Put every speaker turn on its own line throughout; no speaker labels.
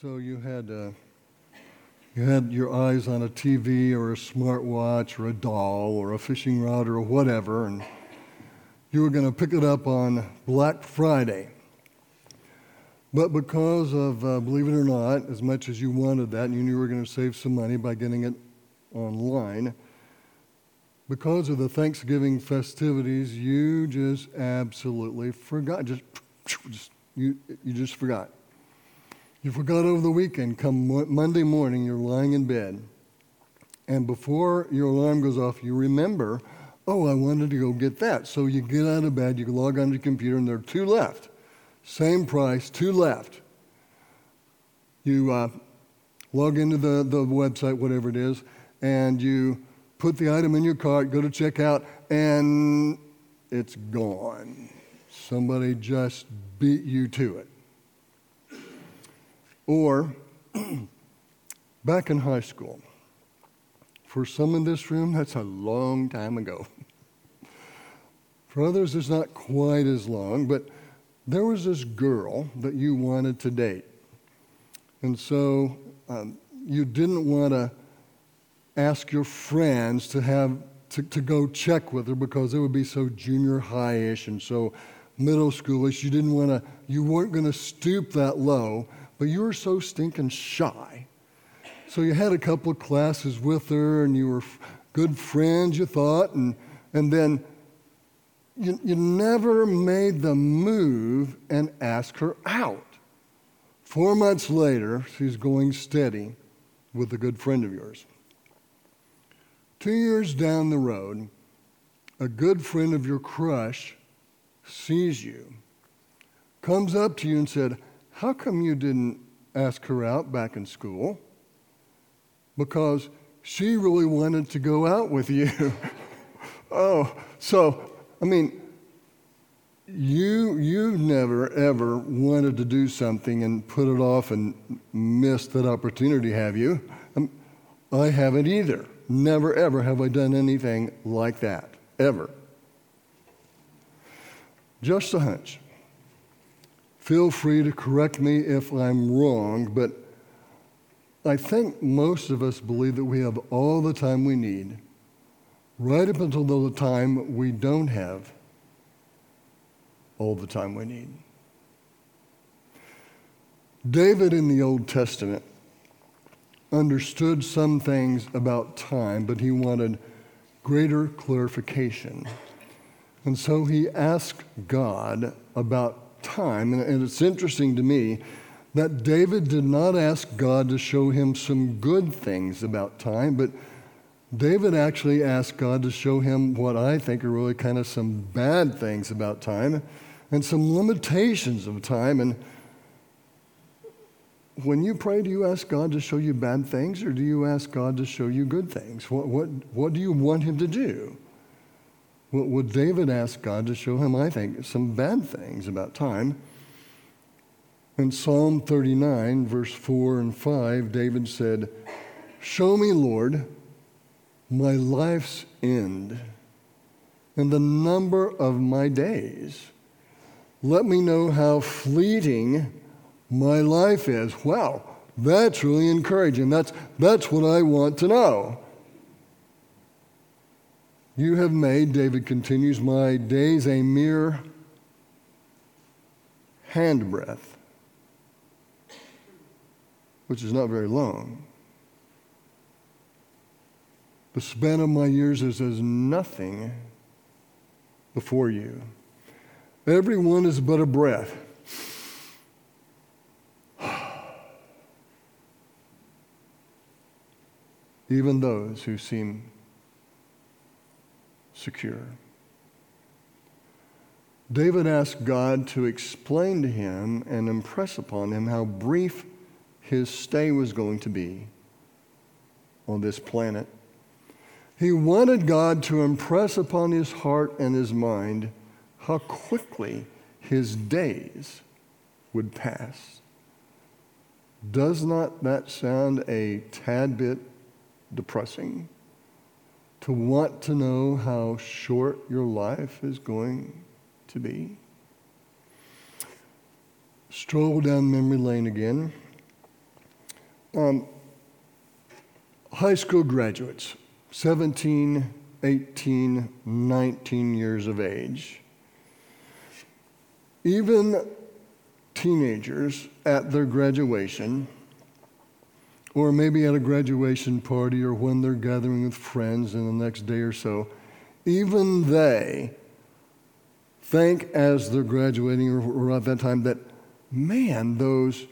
So you had uh, you had your eyes on a TV or a smartwatch or a doll or a fishing rod or whatever, and you were going to pick it up on Black Friday. But because of, uh, believe it or not, as much as you wanted that and you knew you were going to save some money by getting it online, because of the Thanksgiving festivities, you just absolutely forgot. Just, just you, you just forgot. You forgot over the weekend. Come Monday morning, you're lying in bed, and before your alarm goes off, you remember, oh, I wanted to go get that. So you get out of bed, you log onto your computer, and there are two left. Same price, two left. You uh, log into the, the website, whatever it is, and you put the item in your cart, go to checkout, and it's gone. Somebody just beat you to it. Or back in high school, for some in this room, that's a long time ago. For others, it's not quite as long, but there was this girl that you wanted to date. And so um, you didn't want to ask your friends to have to, to go check with her because it would be so junior high-ish and so middle schoolish. You didn't want to, you weren't going to stoop that low, but you were so stinking shy. So you had a couple of classes with her and you were good friends, you thought, and, and then you, you never made the move and ask her out. Four months later, she's going steady with a good friend of yours. Two years down the road, a good friend of your crush sees you, comes up to you and said, How come you didn't ask her out back in school? Because she really wanted to go out with you. oh, so I mean, you you never ever wanted to do something and put it off and missed that opportunity, have you? Um, I haven't either. Never ever have I done anything like that ever. Just a hunch. Feel free to correct me if I'm wrong, but I think most of us believe that we have all the time we need right up until the time we don't have all the time we need. David in the Old Testament understood some things about time, but he wanted greater clarification. And so he asked God about time. And it's interesting to me that David did not ask God to show him some good things about time, but David actually asked God to show him what I think are really kind of some bad things about time and some limitations of time. And when you pray, do you ask God to show you bad things or do you ask God to show you good things? What, what, what do you want him to do? Would David ask God to show him, I think, some bad things about time? In Psalm 39, verse 4 and 5, David said, Show me, Lord, my life's end and the number of my days. Let me know how fleeting my life is. Wow, that's really encouraging. That's, that's what I want to know. You have made, David continues, my days a mere handbreadth, which is not very long. The span of my years is as nothing before you. Everyone is but a breath. Even those who seem secure. David asked God to explain to him and impress upon him how brief his stay was going to be on this planet. He wanted God to impress upon his heart and his mind how quickly his days would pass. Does not that sound a tad bit depressing? To want to know how short your life is going to be? Stroll down memory lane again. Um, high school graduates, 17, 18, 19 years of age. Even teenagers at their graduation, or maybe at a graduation party, or when they're gathering with friends in the next day or so, even they think as they're graduating or, at that time that, man, those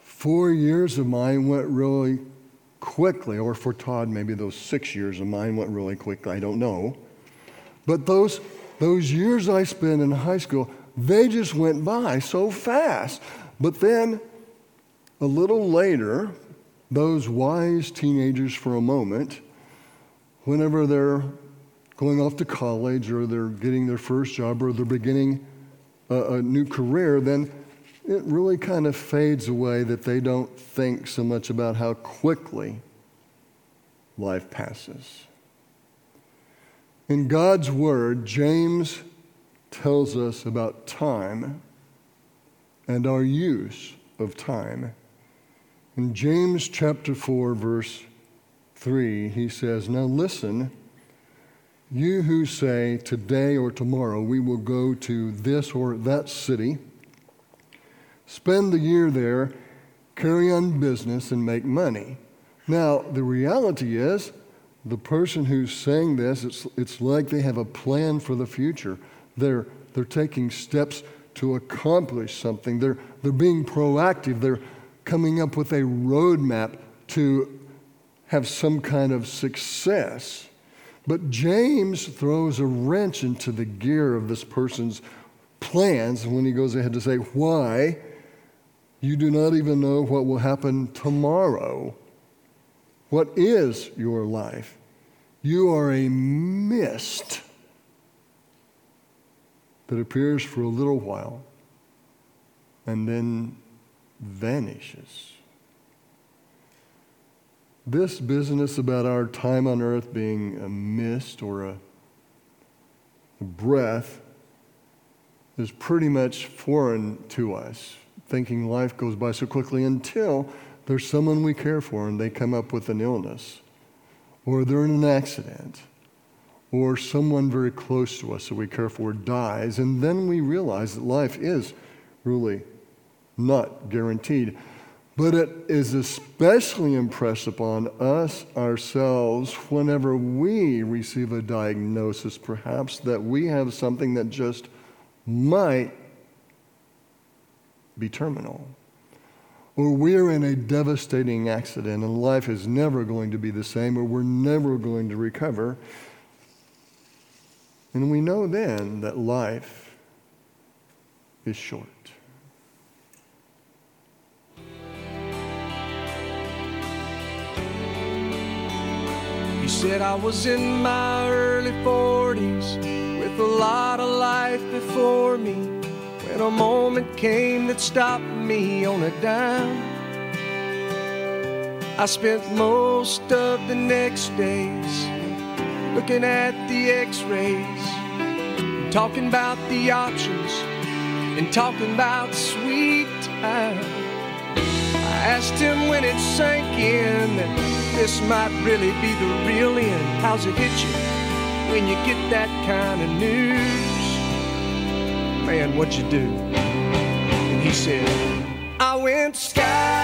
four years of mine went really quickly, or for Todd, maybe those six years of mine went really quickly. I don't know. But those, those years I spent in high school, they just went by so fast. But then, a little later, those wise teenagers, for a moment, whenever they're going off to college or they're getting their first job or they're beginning a, a new career, then it really kind of fades away that they don't think so much about how quickly life passes. In God's Word, James tells us about time and our use of time. In James chapter 4, verse 3, he says, Now listen you who say, today or tomorrow we will go to this or that city, spend the year there, carry on business, and make money. Now, the reality is, the person who's saying this, it's, it's like they have a plan for the future. They're, they're taking steps to accomplish something. They're, they're being proactive. They're coming up with a roadmap to have some kind of success. But James throws a wrench into the gear of this person's plans when he goes ahead to say, Why? You do not even know what will happen tomorrow. What is your life? You are a mist that appears for a little while and then vanishes. This business about our time on earth being a mist or a, breath is pretty much foreign to us, thinking life goes by so quickly until there's someone we care for and they come up with an illness, or they're in an accident, or someone very close to us that we care for dies, and then we realize that life is really not guaranteed. But it is especially impressed upon us ourselves whenever we receive a diagnosis, perhaps, that we have something that just might be terminal. Or we're in a devastating accident and life is never going to be the same, or we're never going to recover. And we know then that life is short.
He said I was in my early 40s with a lot of life before me when a moment came that stopped me on a dime. I spent most of the next days looking at the x rays, talking about the options, and talking about sweet time. I asked him when it sank in this might really be the real end. How's it hit you when you get that kind of news? Man, what'd you do? And he said, I went skydiving,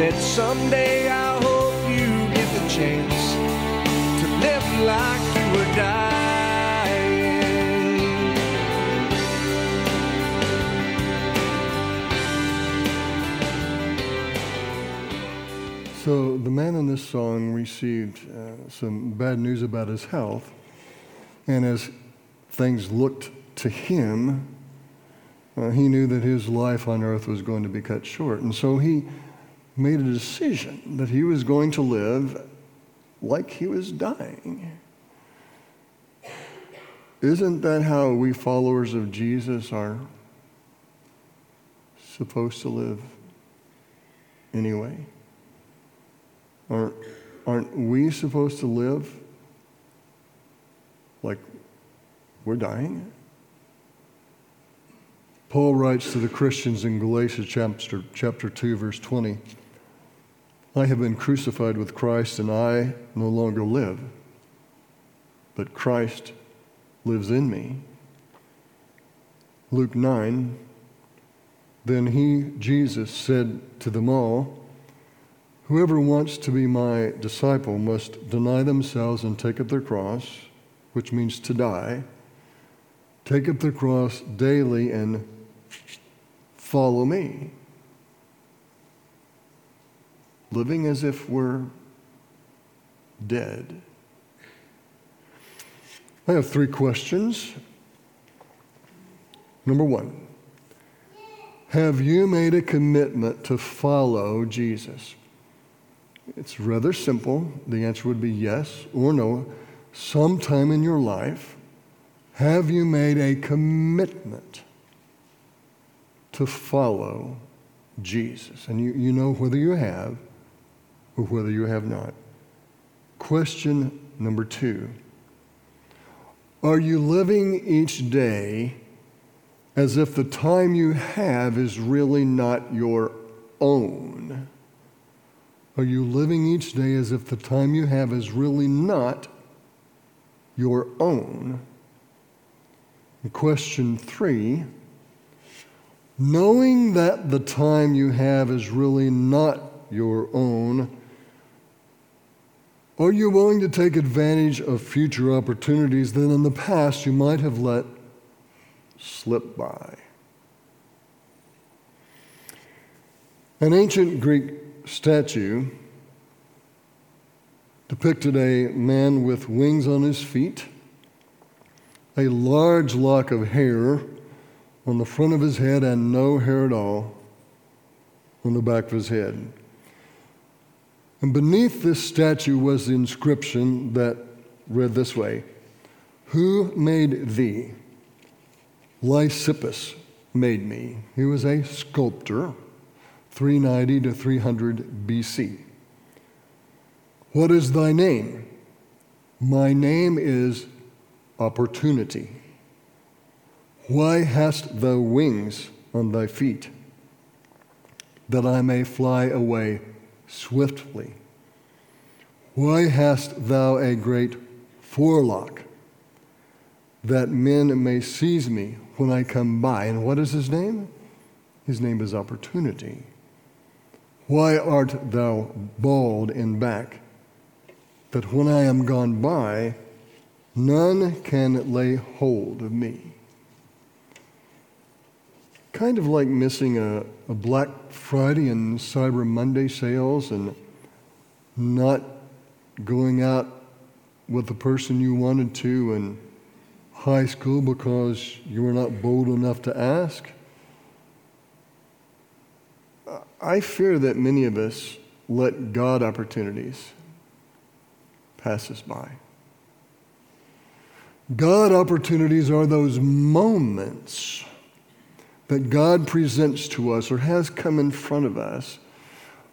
said, Someday I hope you get the chance to live like you were dying.
So the man in this song received uh, some bad news about his health, and as things looked to him, uh, he knew that his life on earth was going to be cut short. And so he made a decision that he was going to live like he was dying. isn't that how we followers of Jesus are supposed to live anyway? Aren't, aren't we supposed to live like we're dying? Paul writes to the Christians in Galatians chapter, chapter 2, verse 20 I have been crucified with Christ, and I no longer live, but Christ lives in me. Luke 9 Then he, Jesus, said to them all, Whoever wants to be my disciple must deny themselves and take up their cross, which means to die. Take up their cross daily and follow me. Living as if we're dead. I have three questions. Number one Have you made a commitment to follow Jesus? It's rather simple. The answer would be yes or no. Sometime in your life, have you made a commitment to follow Jesus? And you, you know whether you have or whether you have not. Question number two Are you living each day as if the time you have is really not your own? Are you living each day as if the time you have is really not your own? And question three knowing that the time you have is really not your own, are you willing to take advantage of future opportunities that in the past you might have let slip by? An ancient Greek statue depicted a man with wings on his feet, a large lock of hair on the front of his head, and no hair at all on the back of his head. And beneath this statue was the inscription that read this way Who made thee? Lysippus made me. He was a sculptor, 390 to 300 BC. What is thy name? My name is Opportunity. Why hast thou wings on thy feet? That I may fly away swiftly. Why hast thou a great forelock, that men may seize me when I come by? And what is his name? His name is Opportunity. Why art thou bald in back, that when I am gone by, none can lay hold of me? Kind of like missing a, a Black Friday and Cyber Monday sales and not going out with the person you wanted to in high school because you were not bold enough to ask. I fear that many of us let God opportunities pass us by. God opportunities are those moments that God presents to us or has come in front of us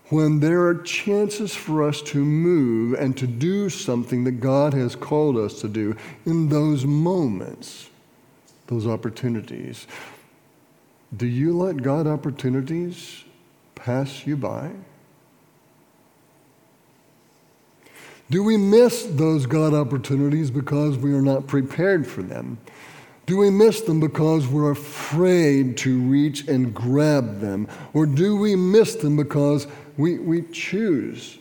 when there are chances for us to move and to do something that God has called us to do in those moments, those opportunities. Do you let God opportunities pass you by? Do we miss those God opportunities because we are not prepared for them? Do we miss them because we're afraid to reach and grab them? Or do we miss them because we, we choose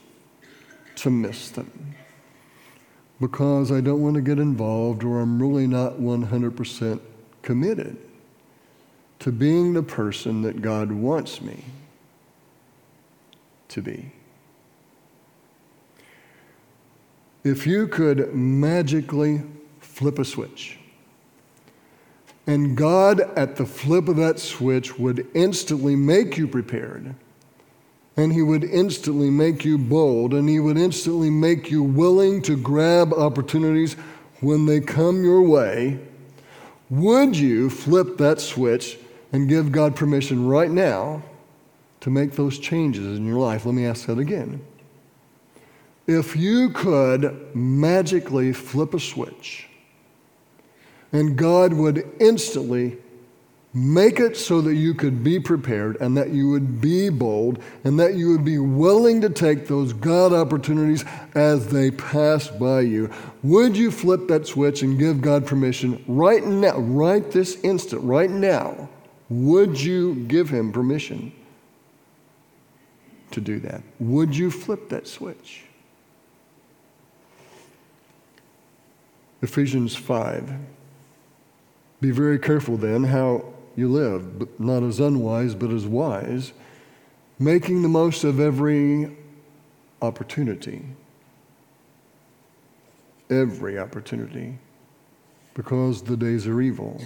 to miss them? Because I don't want to get involved or I'm really not 100% committed to being the person that God wants me to be. If you could magically flip a switch, and God, at the flip of that switch, would instantly make you prepared. And He would instantly make you bold. And He would instantly make you willing to grab opportunities when they come your way. Would you flip that switch and give God permission right now to make those changes in your life? Let me ask that again. If you could magically flip a switch and God would instantly make it so that you could be prepared and that you would be bold and that you would be willing to take those God opportunities as they pass by you. Would you flip that switch and give God permission right now, right this instant, right now? Would you give Him permission to do that? Would you flip that switch? Ephesians 5. Be very careful then how you live, but not as unwise, but as wise, making the most of every opportunity. Every opportunity, because the days are evil.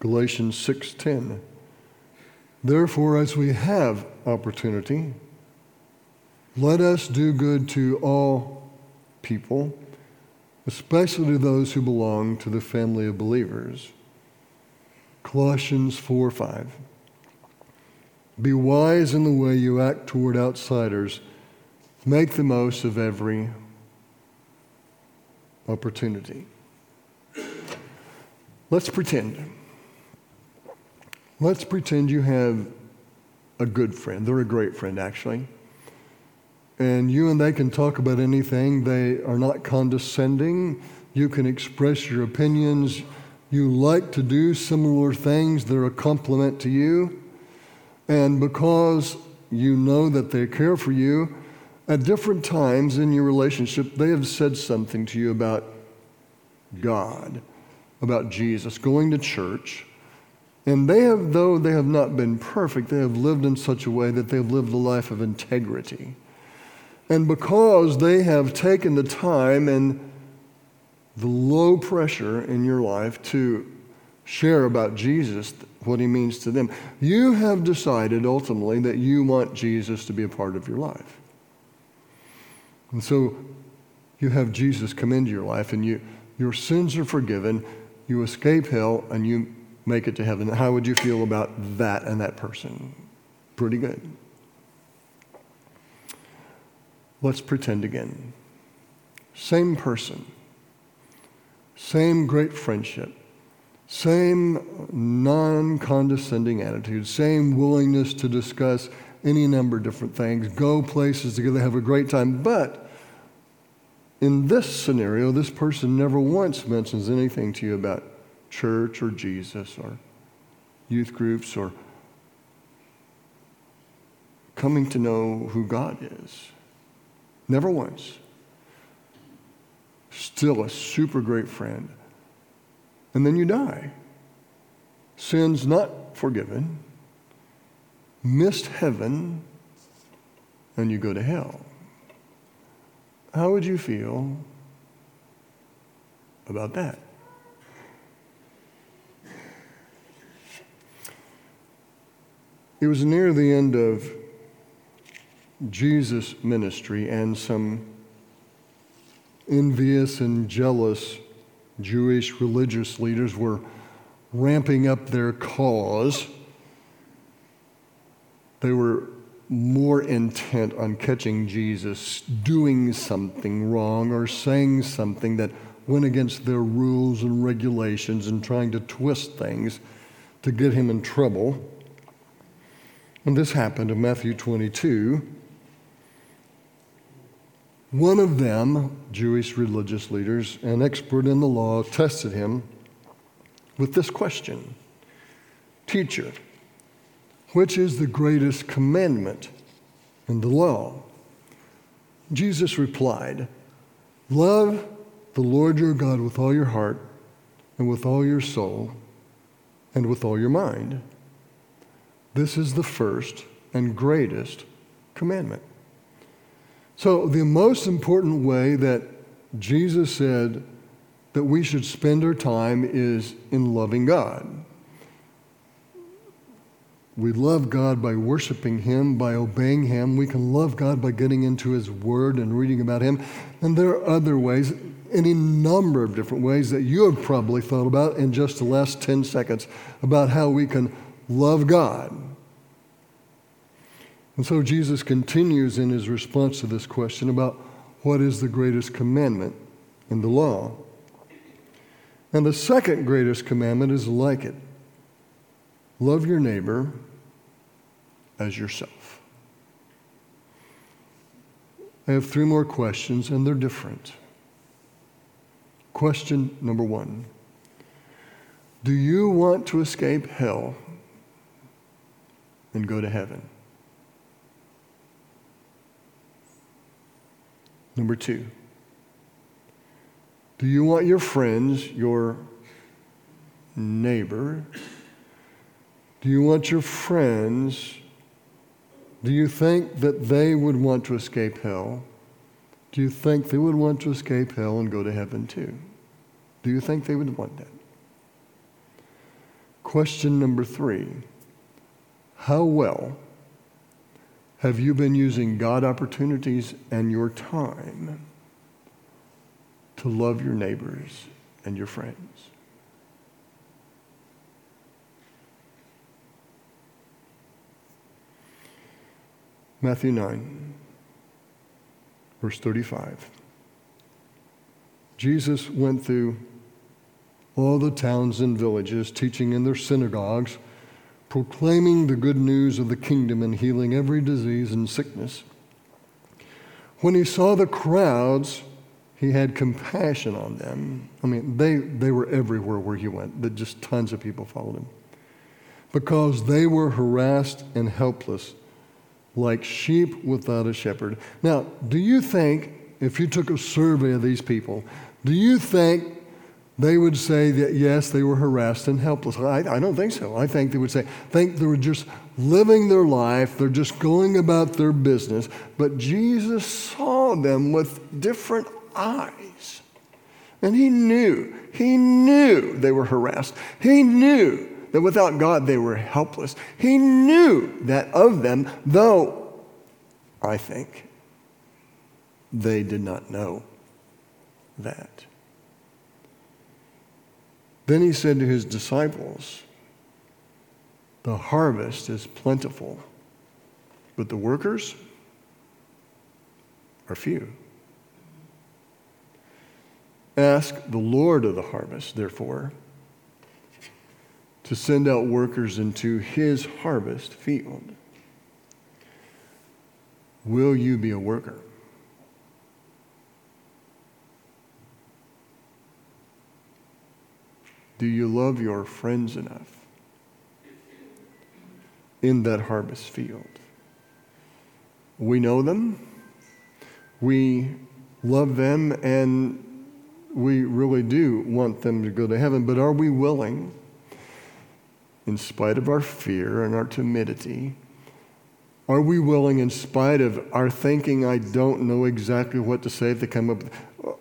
Galatians 6:10. Therefore, as we have opportunity, let us do good to all people, especially those who belong to the family of believers. Colossians 4 5. Be wise in the way you act toward outsiders. Make the most of every opportunity. Let's pretend. Let's pretend you have a good friend. They're a great friend, actually. And you and they can talk about anything. They are not condescending. You can express your opinions you like to do similar things, they're a compliment to you. And because you know that they care for you, at different times in your relationship, they have said something to you about God, about Jesus, going to church. And they have, though they have not been perfect, they have lived in such a way that they've lived a life of integrity. And because they have taken the time and the low pressure in your life to share about Jesus, what he means to them. You have decided ultimately that you want Jesus to be a part of your life. And so you have Jesus come into your life and you, your sins are forgiven, you escape hell, and you make it to heaven. How would you feel about that and that person? Pretty good. Let's pretend again. Same person same great friendship, same non condescending attitude, same willingness to discuss any number of different things, go places together, have a great time. But in this scenario, this person never once mentions anything to you about church or Jesus or youth groups or coming to know who God is. Never once still a super great friend. And then you die. Sins not forgiven, missed heaven, and you go to hell. How would you feel about that? It was near the end of Jesus' ministry, and some envious and jealous Jewish religious leaders were ramping up their cause. They were more intent on catching Jesus doing something wrong or saying something that went against their rules and regulations and trying to twist things to get him in trouble. And this happened in Matthew 22. One of them, Jewish religious leaders, an expert in the law, tested him with this question Teacher, which is the greatest commandment in the law? Jesus replied, Love the Lord your God with all your heart, and with all your soul, and with all your mind. This is the first and greatest commandment. So, the most important way that Jesus said that we should spend our time is in loving God. We love God by worshiping Him, by obeying Him. We can love God by getting into His Word and reading about Him. And there are other ways. any number of different ways that you have probably thought about in just the last 10 seconds about how we can love God. And so Jesus continues in his response to this question about what is the greatest commandment in the law. And the second greatest commandment is like it love your neighbor as yourself. I have three more questions, and they're different. Question number one Do you want to escape hell and go to heaven? Number two, do you want your friends, your neighbor, do you want your friends, do you think that they would want to escape hell? Do you think they would want to escape hell and go to heaven too? Do you think they would want that? Question number three How well have you been using God opportunities and your time to love your neighbors and your friends? Matthew 9, verse 35. Jesus went through all the towns and villages, teaching in their synagogues, proclaiming the good news of the kingdom and healing every disease and sickness. When he saw the crowds, he had compassion on them. I mean, they, they were everywhere where he went, that just tons of people followed him. Because they were harassed and helpless, like sheep without a shepherd. Now, do you think, if you took a survey of these people, do you think they would say that yes, they were harassed and helpless. I, I, don't think so. I think they would say, think they were just living their life, they're just going about their business. But Jesus saw them with different eyes. And he knew, he knew they were harassed. He knew that without God they were helpless. He knew that of them, though I think they did not know that. Then he said to his disciples, The harvest is plentiful, but the workers are few. Ask the Lord of the harvest, therefore, to send out workers into his harvest field. Will you be a worker? Do you love your friends enough in that harvest field? We know them, we love them, and we really do want them to go to heaven, but are we willing, in spite of our fear and our timidity, are we willing, in spite of our thinking, I don't know exactly what to say if they come up,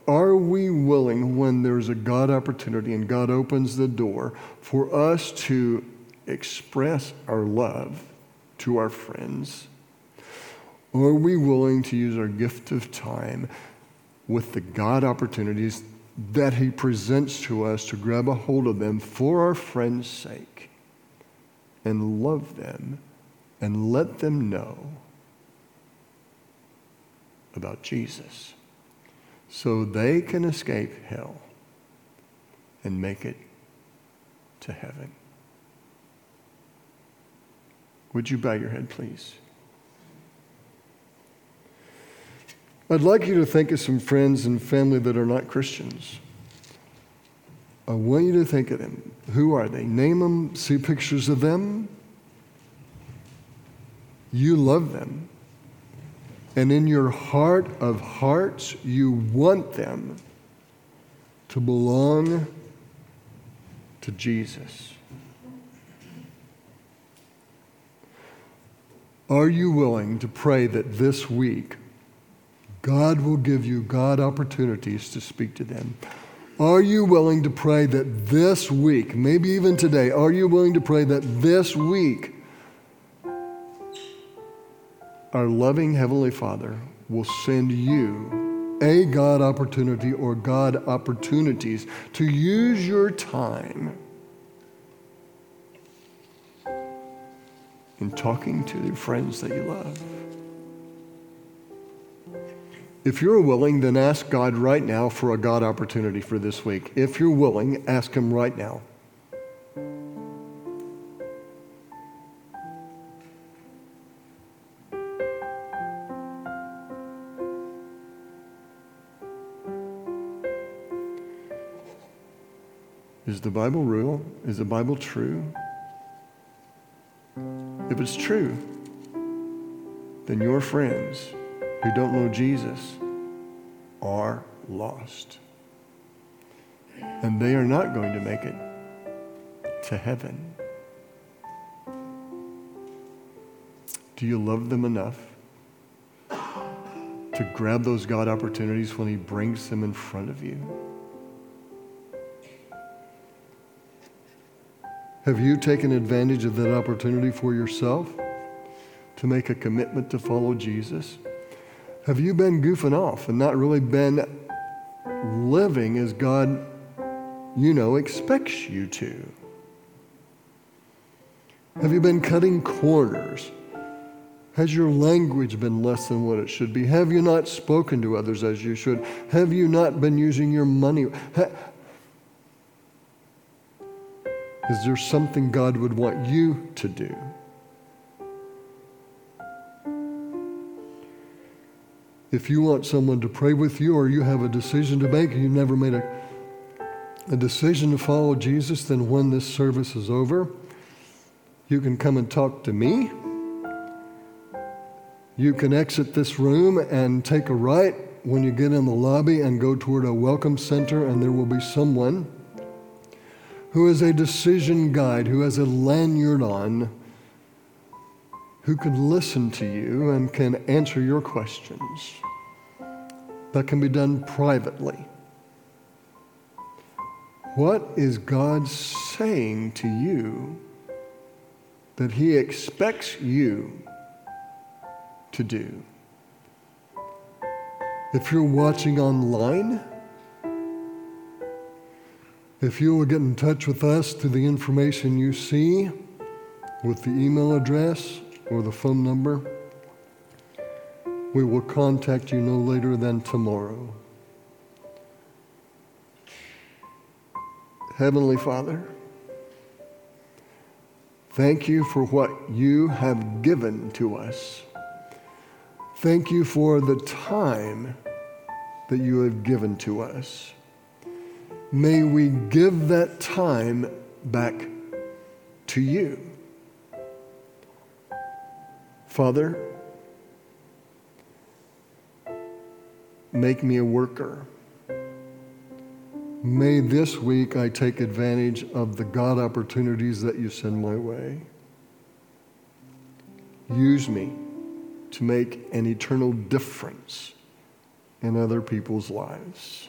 are we willing, when there's a God opportunity and God opens the door, for us to express our love to our friends? Are we willing to use our gift of time with the God opportunities that He presents to us to grab a hold of them for our friends' sake and love them and let them know about Jesus? So they can escape hell and make it to heaven. Would you bow your head, please? I'd like you to think of some friends and family that are not Christians. I want you to think of them. Who are they? Name them, see pictures of them. You love them. And in your heart of hearts, you want them to belong to Jesus. Are you willing to pray that this week God will give you God opportunities to speak to them? Are you willing to pray that this week, maybe even today, are you willing to pray that this week our loving Heavenly Father will send you a God opportunity or God opportunities to use your time in talking to your friends that you love. If you're willing, then ask God right now for a God opportunity for this week. If you're willing, ask Him right now. Is the Bible real? Is the Bible true? If it's true, then your friends who don't know Jesus are lost. And they are not going to make it to heaven. Do you love them enough to grab those God opportunities when He brings them in front of you? Have you taken advantage of that opportunity for yourself to make a commitment to follow Jesus? Have you been goofing off and not really been living as God, you know, expects you to? Have you been cutting corners? Has your language been less than what it should be? Have you not spoken to others as you should? Have you not been using your money? Is there something God would want you to do? If you want someone to pray with you or you have a decision to make and you've never made a, a decision to follow Jesus, then when this service is over, you can come and talk to me. You can exit this room and take a right when you get in the lobby and go toward a welcome center, and there will be someone who is a decision guide, who has a lanyard on, who can listen to you and can answer your questions. That can be done privately. What is God saying to you that He expects you to do? If you're watching online, if you will get in touch with us through the information you see with the email address or the phone number, we will contact you no later than tomorrow. Heavenly Father, thank you for what you have given to us. Thank you for the time that you have given to us may we give that time back to you. Father, make me a worker. May this week I take advantage of the God opportunities that you send my way. Use me to make an eternal difference in other people's lives.